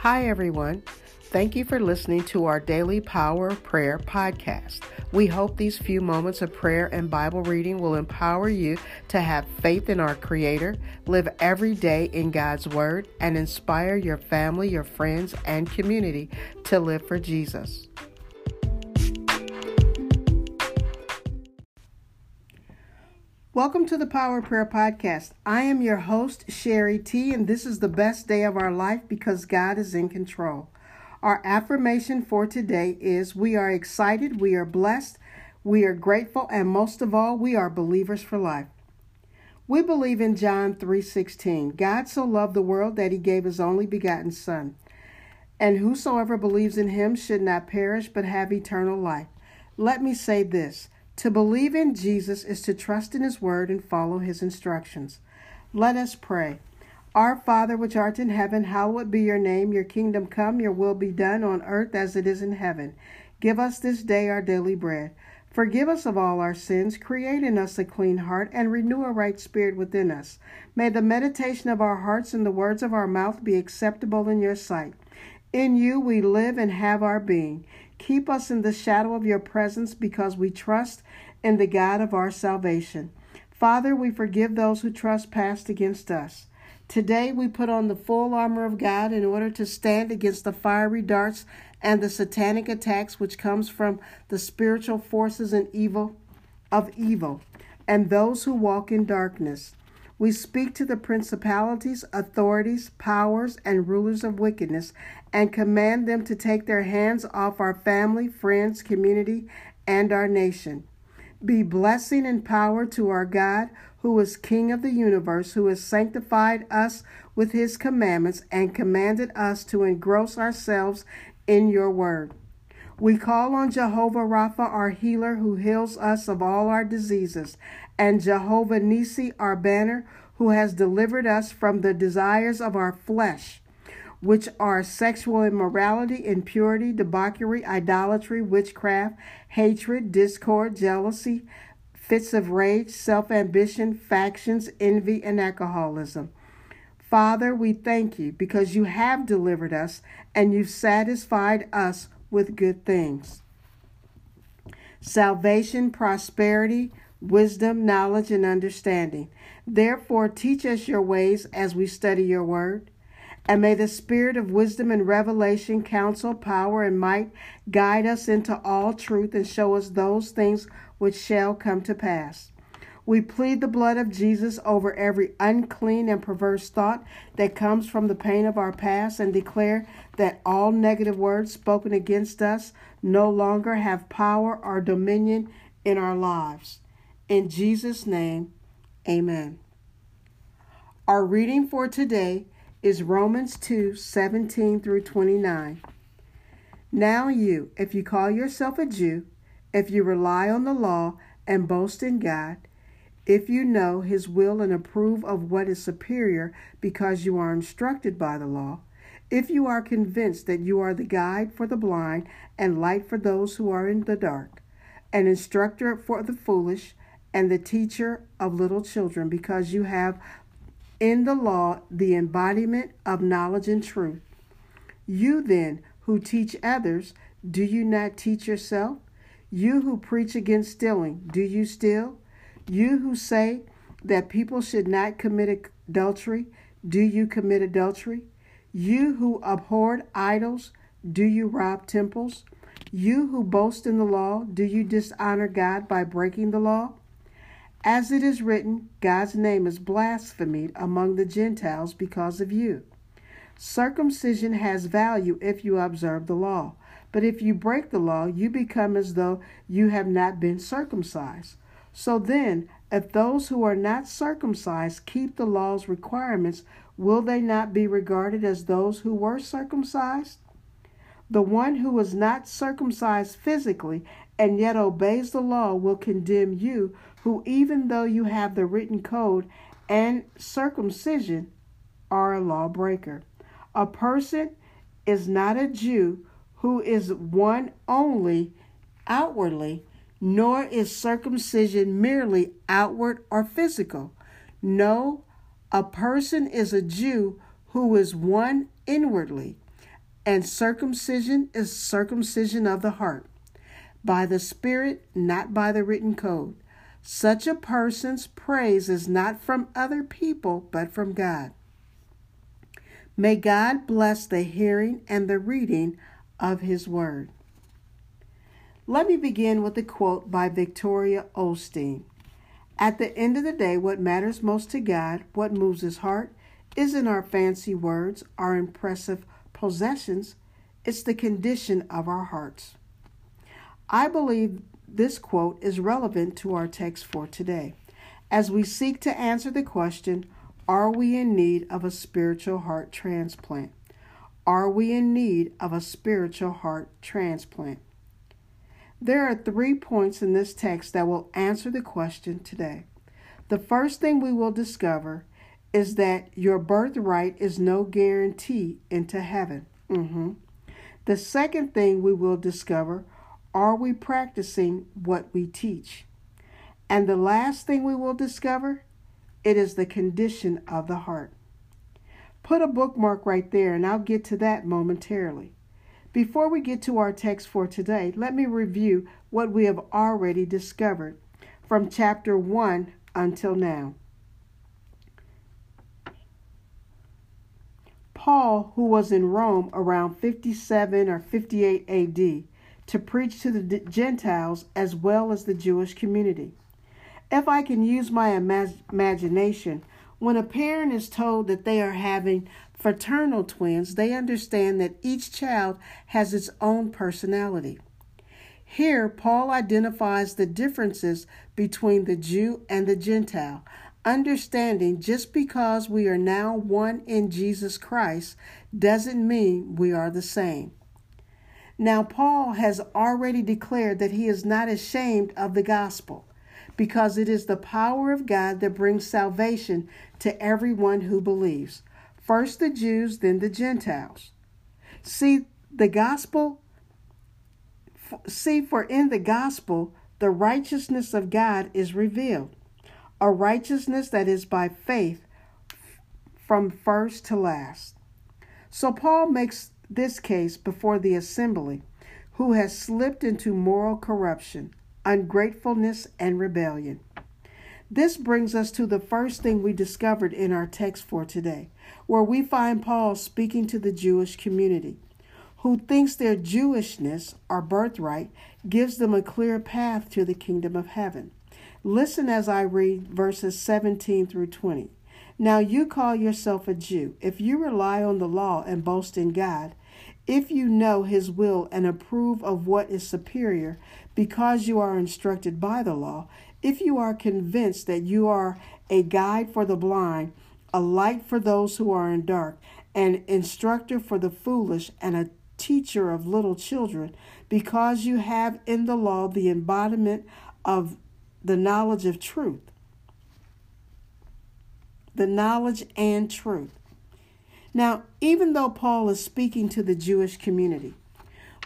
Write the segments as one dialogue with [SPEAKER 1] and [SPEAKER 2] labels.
[SPEAKER 1] Hi, everyone. Thank you for listening to our daily Power of Prayer podcast. We hope these few moments of prayer and Bible reading will empower you to have faith in our Creator, live every day in God's Word, and inspire your family, your friends, and community to live for Jesus. Welcome to the Power of Prayer Podcast. I am your host, Sherry T, and this is the best day of our life because God is in control. Our affirmation for today is We are excited, we are blessed, we are grateful, and most of all, we are believers for life. We believe in John 3:16. God so loved the world that he gave his only begotten son, and whosoever believes in him should not perish but have eternal life. Let me say this. To believe in Jesus is to trust in His Word and follow His instructions. Let us pray. Our Father, which art in heaven, hallowed be your name. Your kingdom come, your will be done on earth as it is in heaven. Give us this day our daily bread. Forgive us of all our sins, create in us a clean heart, and renew a right spirit within us. May the meditation of our hearts and the words of our mouth be acceptable in your sight. In you we live and have our being. Keep us in the shadow of your presence because we trust in the God of our salvation. Father, we forgive those who trespass against us. Today we put on the full armor of God in order to stand against the fiery darts and the satanic attacks which comes from the spiritual forces and evil of evil and those who walk in darkness. We speak to the principalities, authorities, powers, and rulers of wickedness and command them to take their hands off our family, friends, community, and our nation. Be blessing and power to our God, who is King of the universe, who has sanctified us with his commandments and commanded us to engross ourselves in your word. We call on Jehovah Rapha, our healer, who heals us of all our diseases, and Jehovah Nissi, our banner, who has delivered us from the desires of our flesh, which are sexual immorality, impurity, debauchery, idolatry, witchcraft, hatred, discord, jealousy, fits of rage, self ambition, factions, envy, and alcoholism. Father, we thank you because you have delivered us and you've satisfied us with good things. Salvation, prosperity, wisdom, knowledge, and understanding. Therefore, teach us your ways as we study your word. And may the spirit of wisdom and revelation, counsel, power, and might guide us into all truth and show us those things which shall come to pass. We plead the blood of Jesus over every unclean and perverse thought that comes from the pain of our past and declare that all negative words spoken against us no longer have power or dominion in our lives. In Jesus' name, amen. Our reading for today is Romans 2 17 through 29. Now, you, if you call yourself a Jew, if you rely on the law and boast in God, if you know his will and approve of what is superior because you are instructed by the law, if you are convinced that you are the guide for the blind and light for those who are in the dark, an instructor for the foolish, and the teacher of little children, because you have in the law the embodiment of knowledge and truth. You then, who teach others, do you not teach yourself? You who preach against stealing, do you steal? You who say that people should not commit adultery, do you commit adultery? You who abhor idols, do you rob temples? You who boast in the law, do you dishonor God by breaking the law? As it is written, God's name is blasphemed among the Gentiles because of you. Circumcision has value if you observe the law, but if you break the law, you become as though you have not been circumcised. So then, if those who are not circumcised keep the law's requirements, will they not be regarded as those who were circumcised? The one who is not circumcised physically and yet obeys the law will condemn you, who, even though you have the written code and circumcision, are a lawbreaker. A person is not a Jew who is one only outwardly nor is circumcision merely outward or physical. No, a person is a Jew who is one inwardly, and circumcision is circumcision of the heart, by the Spirit, not by the written code. Such a person's praise is not from other people, but from God. May God bless the hearing and the reading of His Word. Let me begin with a quote by Victoria Osteen. At the end of the day, what matters most to God, what moves His heart, isn't our fancy words, our impressive possessions, it's the condition of our hearts. I believe this quote is relevant to our text for today as we seek to answer the question Are we in need of a spiritual heart transplant? Are we in need of a spiritual heart transplant? There are three points in this text that will answer the question today. The first thing we will discover is that your birthright is no guarantee into heaven. Mm-hmm. The second thing we will discover are we practicing what we teach? And the last thing we will discover it is the condition of the heart. Put a bookmark right there, and I'll get to that momentarily. Before we get to our text for today, let me review what we have already discovered from chapter 1 until now. Paul, who was in Rome around 57 or 58 AD, to preach to the Gentiles as well as the Jewish community. If I can use my imagination, when a parent is told that they are having fraternal twins, they understand that each child has its own personality. Here, Paul identifies the differences between the Jew and the Gentile, understanding just because we are now one in Jesus Christ doesn't mean we are the same. Now, Paul has already declared that he is not ashamed of the gospel because it is the power of God that brings salvation to everyone who believes. First the Jews, then the Gentiles. See, the gospel, see, for in the gospel, the righteousness of God is revealed a righteousness that is by faith from first to last. So Paul makes this case before the assembly, who has slipped into moral corruption, ungratefulness, and rebellion. This brings us to the first thing we discovered in our text for today, where we find Paul speaking to the Jewish community, who thinks their Jewishness or birthright gives them a clear path to the kingdom of heaven. Listen as I read verses 17 through 20. Now you call yourself a Jew. If you rely on the law and boast in God, if you know his will and approve of what is superior, because you are instructed by the law, if you are convinced that you are a guide for the blind, a light for those who are in dark, an instructor for the foolish, and a teacher of little children, because you have in the law the embodiment of the knowledge of truth. The knowledge and truth. Now, even though Paul is speaking to the Jewish community,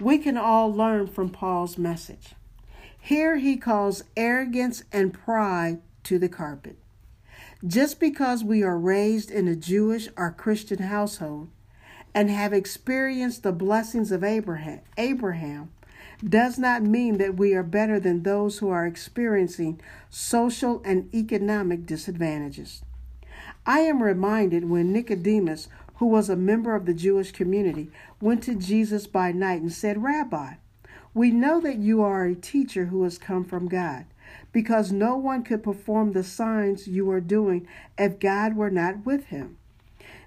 [SPEAKER 1] we can all learn from Paul's message. Here he calls arrogance and pride to the carpet. Just because we are raised in a Jewish or Christian household and have experienced the blessings of Abraham, Abraham does not mean that we are better than those who are experiencing social and economic disadvantages. I am reminded when Nicodemus, who was a member of the Jewish community, went to Jesus by night and said, Rabbi, we know that you are a teacher who has come from God, because no one could perform the signs you are doing if God were not with him.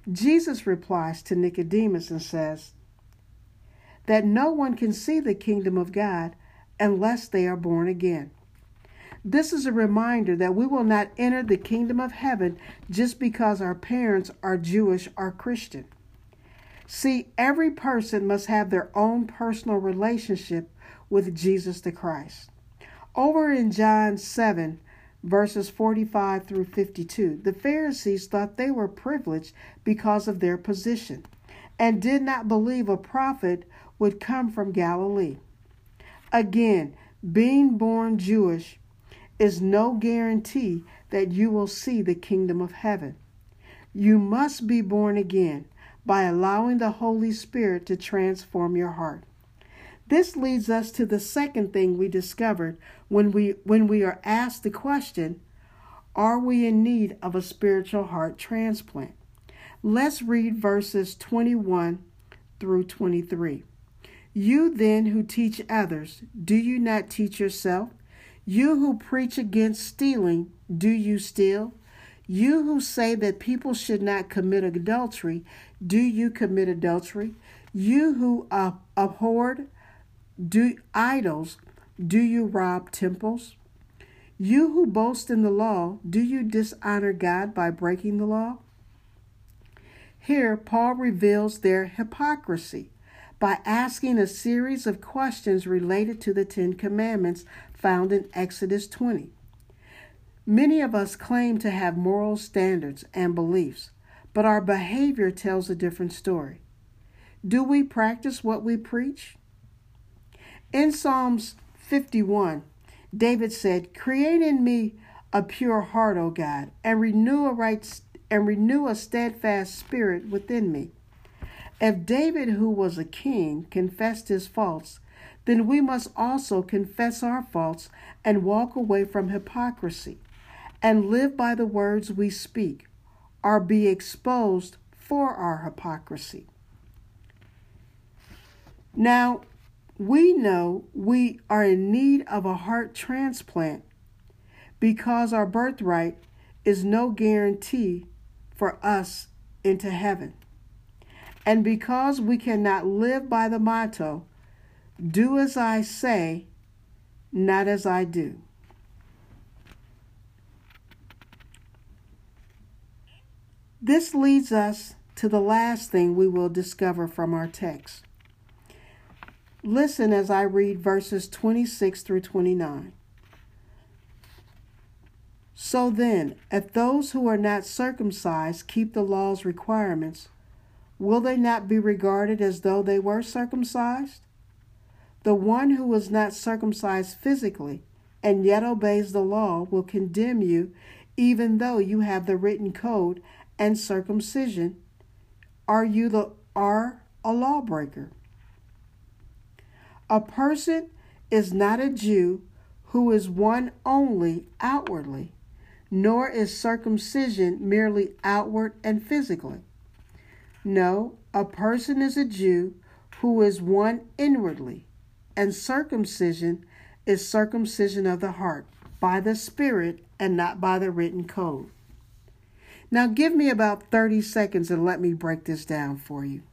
[SPEAKER 1] Jesus replies to Nicodemus and says, that no one can see the kingdom of God unless they are born again. This is a reminder that we will not enter the kingdom of heaven just because our parents are Jewish or Christian. See, every person must have their own personal relationship with Jesus the Christ. Over in John 7, verses 45 through 52, the Pharisees thought they were privileged because of their position and did not believe a prophet would come from Galilee. Again, being born Jewish is no guarantee that you will see the kingdom of heaven. You must be born again, by allowing the Holy Spirit to transform your heart. This leads us to the second thing we discovered when we when we are asked the question, are we in need of a spiritual heart transplant? Let's read verses 21 through 23. You then who teach others, do you not teach yourself? You who preach against stealing, do you steal? You who say that people should not commit adultery, do you commit adultery? You who abhorred do idols, do you rob temples? You who boast in the law, do you dishonor God by breaking the law? Here, Paul reveals their hypocrisy by asking a series of questions related to the Ten Commandments found in Exodus 20. Many of us claim to have moral standards and beliefs, but our behavior tells a different story. Do we practice what we preach? In Psalms 51, David said, Create in me a pure heart, O God, and renew a right and renew a steadfast spirit within me. If David, who was a king, confessed his faults, then we must also confess our faults and walk away from hypocrisy and live by the words we speak, or be exposed for our hypocrisy. Now, we know we are in need of a heart transplant because our birthright is no guarantee for us into heaven. And because we cannot live by the motto, do as I say, not as I do. This leads us to the last thing we will discover from our text. Listen as I read verses 26 through 29. So then, if those who are not circumcised keep the law's requirements, will they not be regarded as though they were circumcised? The one who is not circumcised physically and yet obeys the law will condemn you, even though you have the written code and circumcision, are you the are a lawbreaker? A person is not a Jew who is one only outwardly, nor is circumcision merely outward and physically. No, a person is a Jew who is one inwardly, and circumcision is circumcision of the heart, by the Spirit and not by the written code. Now, give me about 30 seconds and let me break this down for you.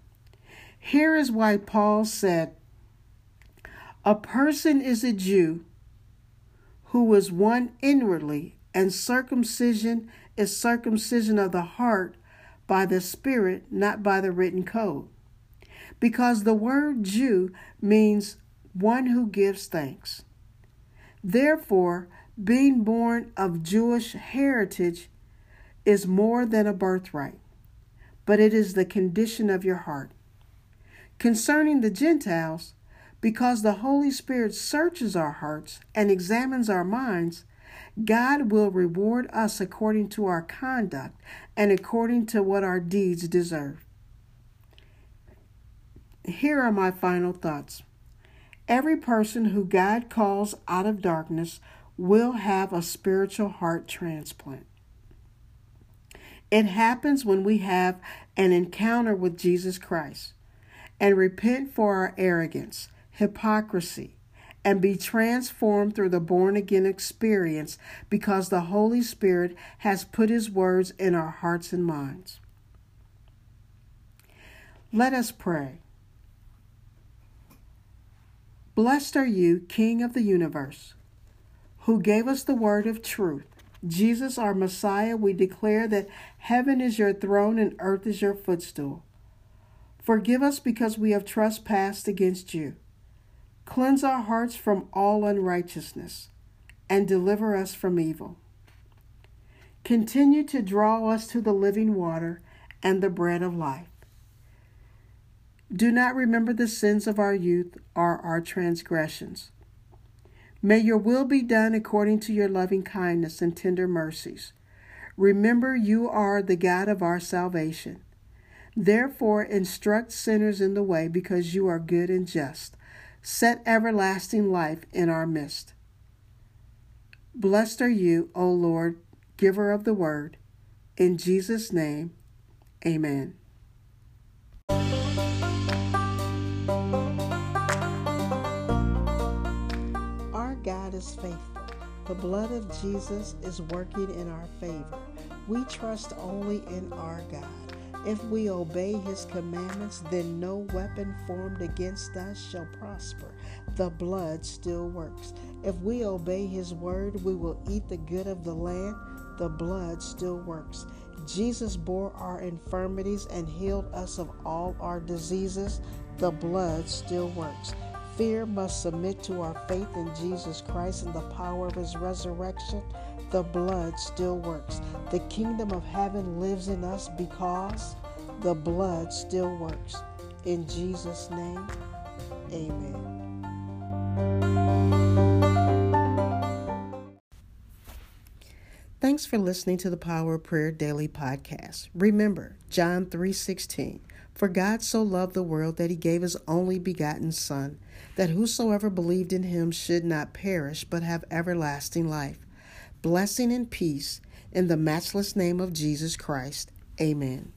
[SPEAKER 1] Here is why Paul said, A person is a Jew who is one inwardly, and circumcision is circumcision of the heart by the Spirit, not by the written code. Because the word Jew means one who gives thanks. Therefore, being born of Jewish heritage is more than a birthright, but it is the condition of your heart. Concerning the Gentiles, because the Holy Spirit searches our hearts and examines our minds, God will reward us according to our conduct and according to what our deeds deserve. Here are my final thoughts. Every person who God calls out of darkness will have a spiritual heart transplant. It happens when we have an encounter with Jesus Christ and repent for our arrogance, hypocrisy, and be transformed through the born again experience because the Holy Spirit has put His words in our hearts and minds. Let us pray. Blessed are you, King of the universe, who gave us the word of truth Jesus, our Messiah, we declare that heaven is your throne and earth is your footstool. Forgive us because we have trespassed against you. Cleanse our hearts from all unrighteousness and deliver us from evil. Continue to draw us to the living water and the bread of life. Do not remember the sins of our youth or our transgressions. May your will be done according to your loving kindness and tender mercies. Remember, you are the God of our salvation. Therefore, instruct sinners in the way, because you are good and just. Set everlasting life in our midst. Blessed are you, O Lord, giver of the word. In Jesus' name, amen. Our God is faithful. The blood of Jesus is working in our favor. We trust only in our God. If we obey his commandments, then no weapon formed against us shall prosper. The blood still works. If we obey his word, we will eat the good of the land. The blood still works. Jesus bore our infirmities and healed us of all our diseases. The blood still works. Fear must submit to our faith in Jesus Christ and the power of his resurrection. The blood still works. The kingdom of heaven lives in us because the blood still works. In Jesus' name, amen. Thanks for listening to the Power of Prayer Daily Podcast. Remember, John 3:16, for God so loved the world that he gave his only begotten son, that whosoever believed in him should not perish but have everlasting life. Blessing and peace in the matchless name of Jesus Christ. Amen.